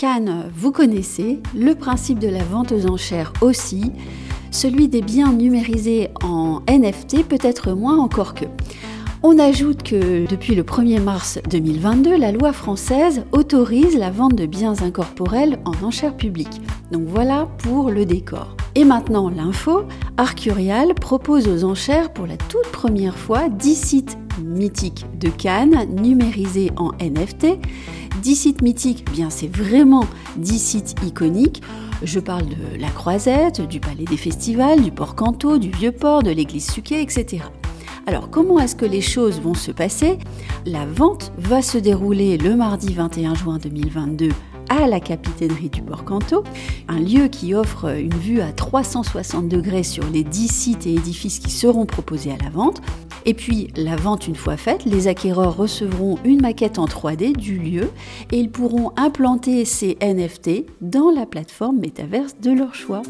Cannes, vous connaissez, le principe de la vente aux enchères aussi, celui des biens numérisés en NFT peut-être moins encore que. On ajoute que depuis le 1er mars 2022, la loi française autorise la vente de biens incorporels en enchères publiques. Donc voilà pour le décor. Et maintenant l'info, Arcurial propose aux enchères pour la toute première fois 10 sites mythiques de Cannes numérisés en NFT. 10 sites mythiques, eh bien c'est vraiment 10 sites iconiques. Je parle de la Croisette, du Palais des Festivals, du Port Canto, du Vieux-Port, de l'église Suquet, etc. Alors comment est-ce que les choses vont se passer? La vente va se dérouler le mardi 21 juin 2022 à la capitainerie du Port-Canto, un lieu qui offre une vue à 360 degrés sur les 10 sites et édifices qui seront proposés à la vente. Et puis, la vente une fois faite, les acquéreurs recevront une maquette en 3D du lieu et ils pourront implanter ces NFT dans la plateforme métaverse de leur choix.